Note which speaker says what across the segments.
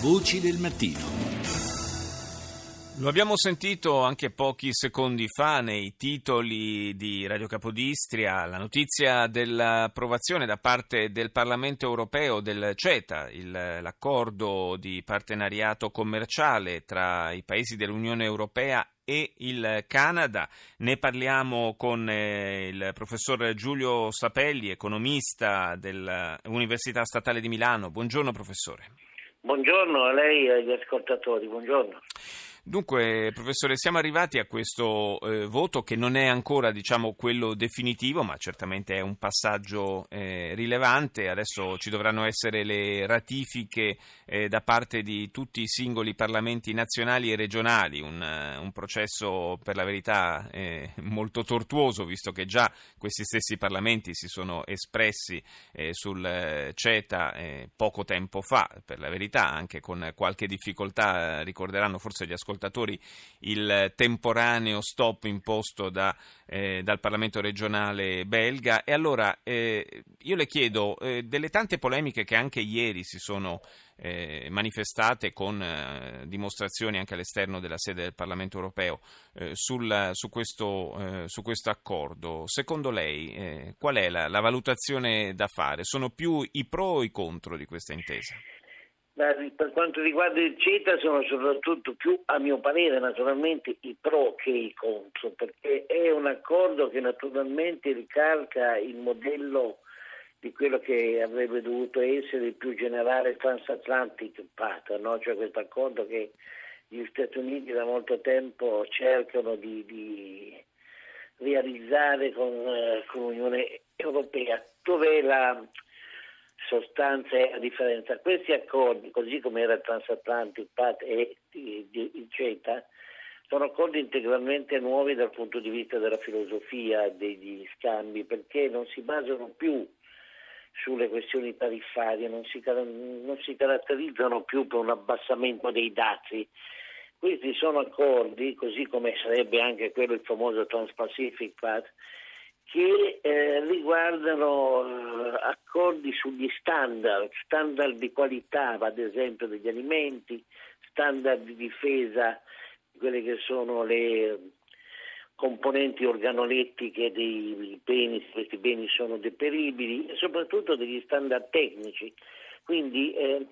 Speaker 1: Voci del mattino. Lo abbiamo sentito anche pochi secondi fa nei titoli di Radio Capodistria, la notizia dell'approvazione da parte del Parlamento europeo del CETA, il, l'accordo di partenariato commerciale tra i paesi dell'Unione Europea e il Canada. Ne parliamo con eh, il professor Giulio Sapelli, economista dell'Università Statale di Milano. Buongiorno professore.
Speaker 2: Buongiorno a lei e agli ascoltatori, buongiorno.
Speaker 1: Dunque, professore, siamo arrivati a questo eh, voto che non è ancora diciamo, quello definitivo, ma certamente è un passaggio eh, rilevante. Adesso ci dovranno essere le ratifiche eh, da parte di tutti i singoli parlamenti nazionali e regionali, un, uh, un processo per la verità eh, molto tortuoso, visto che già questi stessi parlamenti si sono espressi eh, sul eh, CETA poco tempo fa, per la verità anche con qualche difficoltà, ricorderanno forse gli ascoltatori ascoltatori il temporaneo stop imposto da, eh, dal Parlamento regionale belga. E allora eh, io le chiedo eh, delle tante polemiche che anche ieri si sono eh, manifestate con eh, dimostrazioni anche all'esterno della sede del Parlamento europeo eh, sul, su, questo, su, questo, accordo. Secondo lei qual è la, la valutazione da fare? Sono più i pro o i contro di questa intesa?
Speaker 2: Per quanto riguarda il CETA sono soprattutto più, a mio parere, naturalmente i pro che i contro, perché è un accordo che naturalmente ricalca il modello di quello che avrebbe dovuto essere il più generale transatlantic pattern, no? cioè questo accordo che gli Stati Uniti da molto tempo cercano di, di realizzare con, eh, con l'Unione Europea, dove la sostanza e la differenza. Questi accordi, così come era il Transatlantic Pact e il CETA, sono accordi integralmente nuovi dal punto di vista della filosofia degli scambi, perché non si basano più sulle questioni tariffarie, non si, non si caratterizzano più per un abbassamento dei dazi. Questi sono accordi, così come sarebbe anche quello il famoso Trans-Pacific Pact, che eh, riguardano eh, accordi sugli standard, standard di qualità, ad esempio degli alimenti, standard di difesa, quelle che sono le componenti organolettiche dei beni, se questi beni sono deperibili e soprattutto degli standard tecnici. Quindi eh,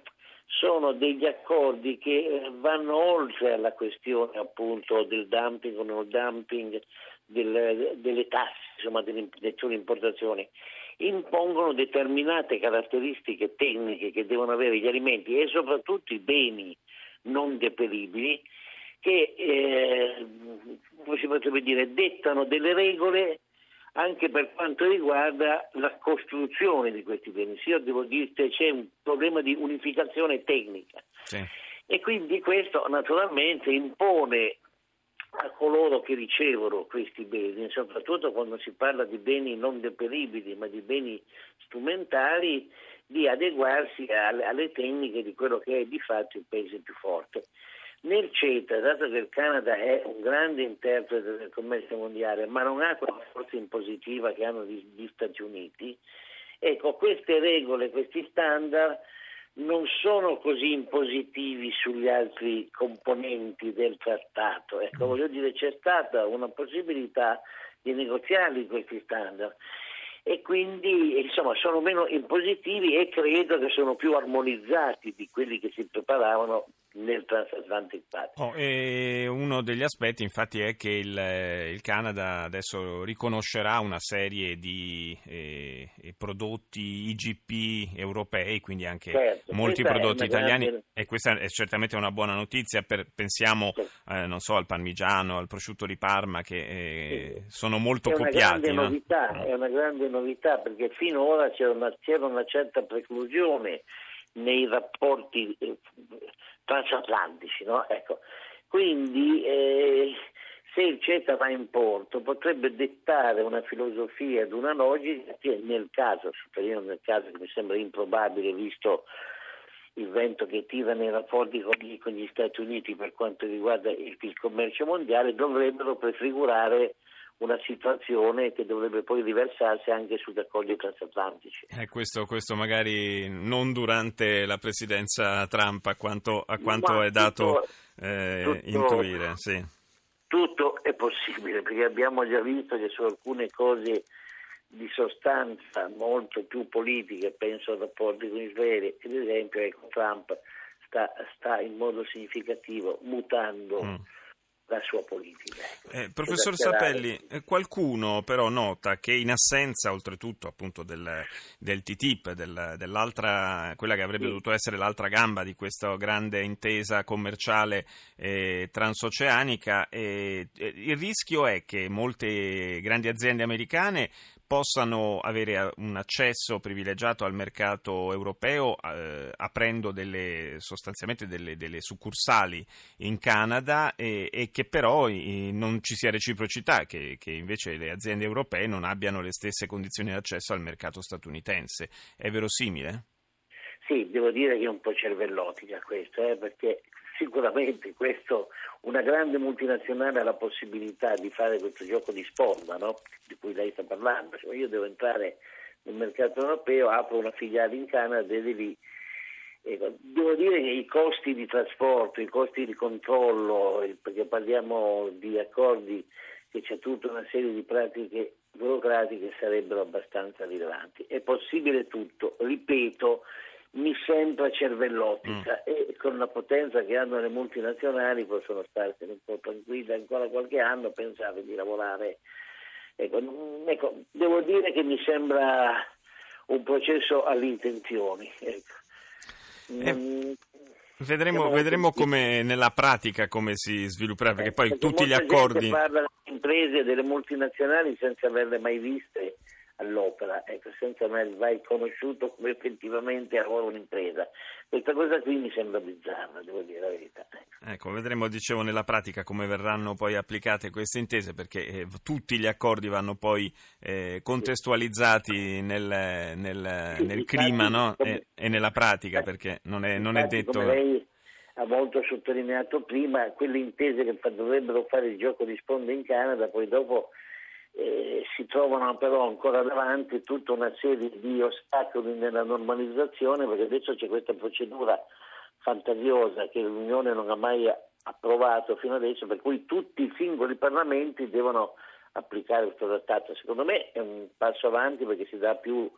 Speaker 2: sono degli accordi che eh, vanno oltre alla questione appunto del dumping o non dumping, del, delle tasse, insomma delle importazioni, impongono determinate caratteristiche tecniche che devono avere gli alimenti e soprattutto i beni non deperibili che, eh, come si potrebbe dire, dettano delle regole anche per quanto riguarda la costruzione di questi beni. Io devo dire che c'è un problema di unificazione tecnica sì. e quindi questo naturalmente impone a coloro che ricevono questi beni, soprattutto quando si parla di beni non deperibili ma di beni strumentali, di adeguarsi alle, tecniche di quello che è di fatto il paese più forte. Nel CETA, dato che il Canada è un grande interprete del commercio mondiale, ma non ha quella forza impositiva che hanno gli Stati Uniti, ecco, queste regole, questi standard non sono così impositivi sugli altri componenti del trattato. Ecco, mm. voglio dire, c'è stata una possibilità di negoziarli questi standard e quindi insomma sono meno impositivi e credo che sono più armonizzati di quelli che si preparavano nel Transatlantic Pact.
Speaker 1: Oh, uno degli aspetti infatti è che il, il, Canada adesso riconoscerà una serie di eh, prodotti IGP europei, quindi anche certo, molti prodotti italiani grande... e questa è certamente una buona notizia, per, pensiamo eh, so, al parmigiano, al prosciutto di Parma che eh, sì. sono molto è copiati.
Speaker 2: No? Novità, mm. È una grande novità perché finora c'era una, c'era una certa preclusione nei rapporti eh, transatlantici. No? Ecco. Quindi eh, se il CETA va in porto potrebbe dettare una filosofia ed una logica che nel caso, sottolineo nel caso che mi sembra improbabile visto il vento che tira nei rapporti con gli, con gli Stati Uniti per quanto riguarda il, il commercio mondiale, dovrebbero prefigurare una situazione che dovrebbe poi riversarsi anche sugli accordi transatlantici.
Speaker 1: Eh, questo, questo, magari non durante la presidenza Trump, a quanto, a quanto è dato tutto, eh, tutto, intuire. Sì.
Speaker 2: Tutto è possibile, perché abbiamo già visto che su alcune cose di sostanza molto più politiche, penso ai rapporti con Israele, ad esempio ecco, Trump sta, sta in modo significativo mutando. Mm la sua politica.
Speaker 1: Eh, professor Sapelli, eh, qualcuno però nota che in assenza oltretutto appunto del, del TTIP, del, dell'altra, quella che avrebbe sì. dovuto essere l'altra gamba di questa grande intesa commerciale eh, transoceanica, eh, eh il rischio è che molte grandi aziende americane possano avere eh, un accesso privilegiato al mercato europeo eh, aprendo delle, sostanzialmente delle, delle, succursali in Canada e, e che però i, non ci sia reciprocità, che, che, invece le aziende europee non abbiano le stesse condizioni di accesso al mercato statunitense. È verosimile?
Speaker 2: Sì, devo dire che è un po' cervellotica questo, eh, perché sicuramente questo, una grande multinazionale ha la possibilità di fare questo gioco di sponda no? di cui lei sta parlando. Cioè, io devo entrare nel mercato europeo, apro una filiale in Canada e devi... Ecco, devo dire che i costi di trasporto, i costi di controllo, perché parliamo di accordi che c'è tutta una serie di pratiche burocratiche sarebbero abbastanza rilevanti. È possibile tutto, ripeto, mi sembra cervellotica mm. e con la potenza che hanno le multinazionali possono starsene un po' tranquille ancora qualche anno pensare di lavorare. Ecco, ecco, devo dire che mi sembra un processo alle intenzioni. Ecco.
Speaker 1: Eh, mm, vedremo, vedremo come nella pratica come si svilupperà, perché poi perché tutti gli accordi...
Speaker 2: parla delle imprese e delle multinazionali senza averle mai viste all'opera, ecco, senza mai conosciuto come effettivamente lavora un'impresa. Questa cosa qui mi sembra bizzarra, devo dire la verità.
Speaker 1: Ecco. ecco, vedremo, dicevo, nella pratica come verranno poi applicate queste intese, perché eh, tutti gli accordi vanno poi eh, contestualizzati nel, nel, sì, nel clima no? come, e, e, nella pratica, perché non è, non è detto...
Speaker 2: Lei ha molto sottolineato prima, quelle intese che dovrebbero fare il gioco di sponde in Canada, poi dopo eh, si trovano però ancora davanti tutta una serie di ostacoli nella normalizzazione perché adesso c'è questa procedura fantasiosa che l'Unione non ha mai approvato fino adesso per cui tutti i singoli parlamenti devono applicare questo trattato. Secondo me è un passo avanti perché si dà più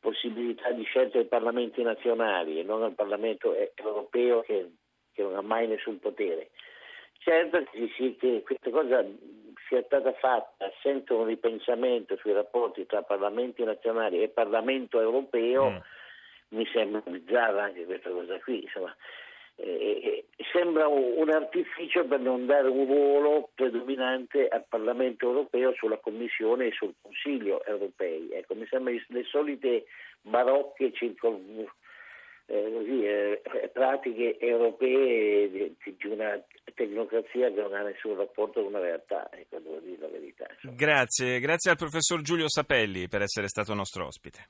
Speaker 2: possibilità di scelta ai parlamenti nazionali e non al Parlamento europeo che, che non ha mai nessun potere. Certo che, questa cosa sia stata fatta senza un ripensamento sui rapporti tra Parlamenti nazionali e Parlamento europeo mm. mi sembra bizzarra anche questa cosa qui. Insomma, eh, sembra un, artificio per non dare un ruolo predominante al Parlamento europeo sulla Commissione e sul Consiglio europei. Ecco, mi sembra le solite barocche circon- eh, così, eh, pratiche europee di, di, una tecnocrazia che non ha nessun rapporto con la realtà, ecco, devo dire la verità.
Speaker 1: Grazie, grazie al professor Giulio Sapelli per essere stato nostro ospite.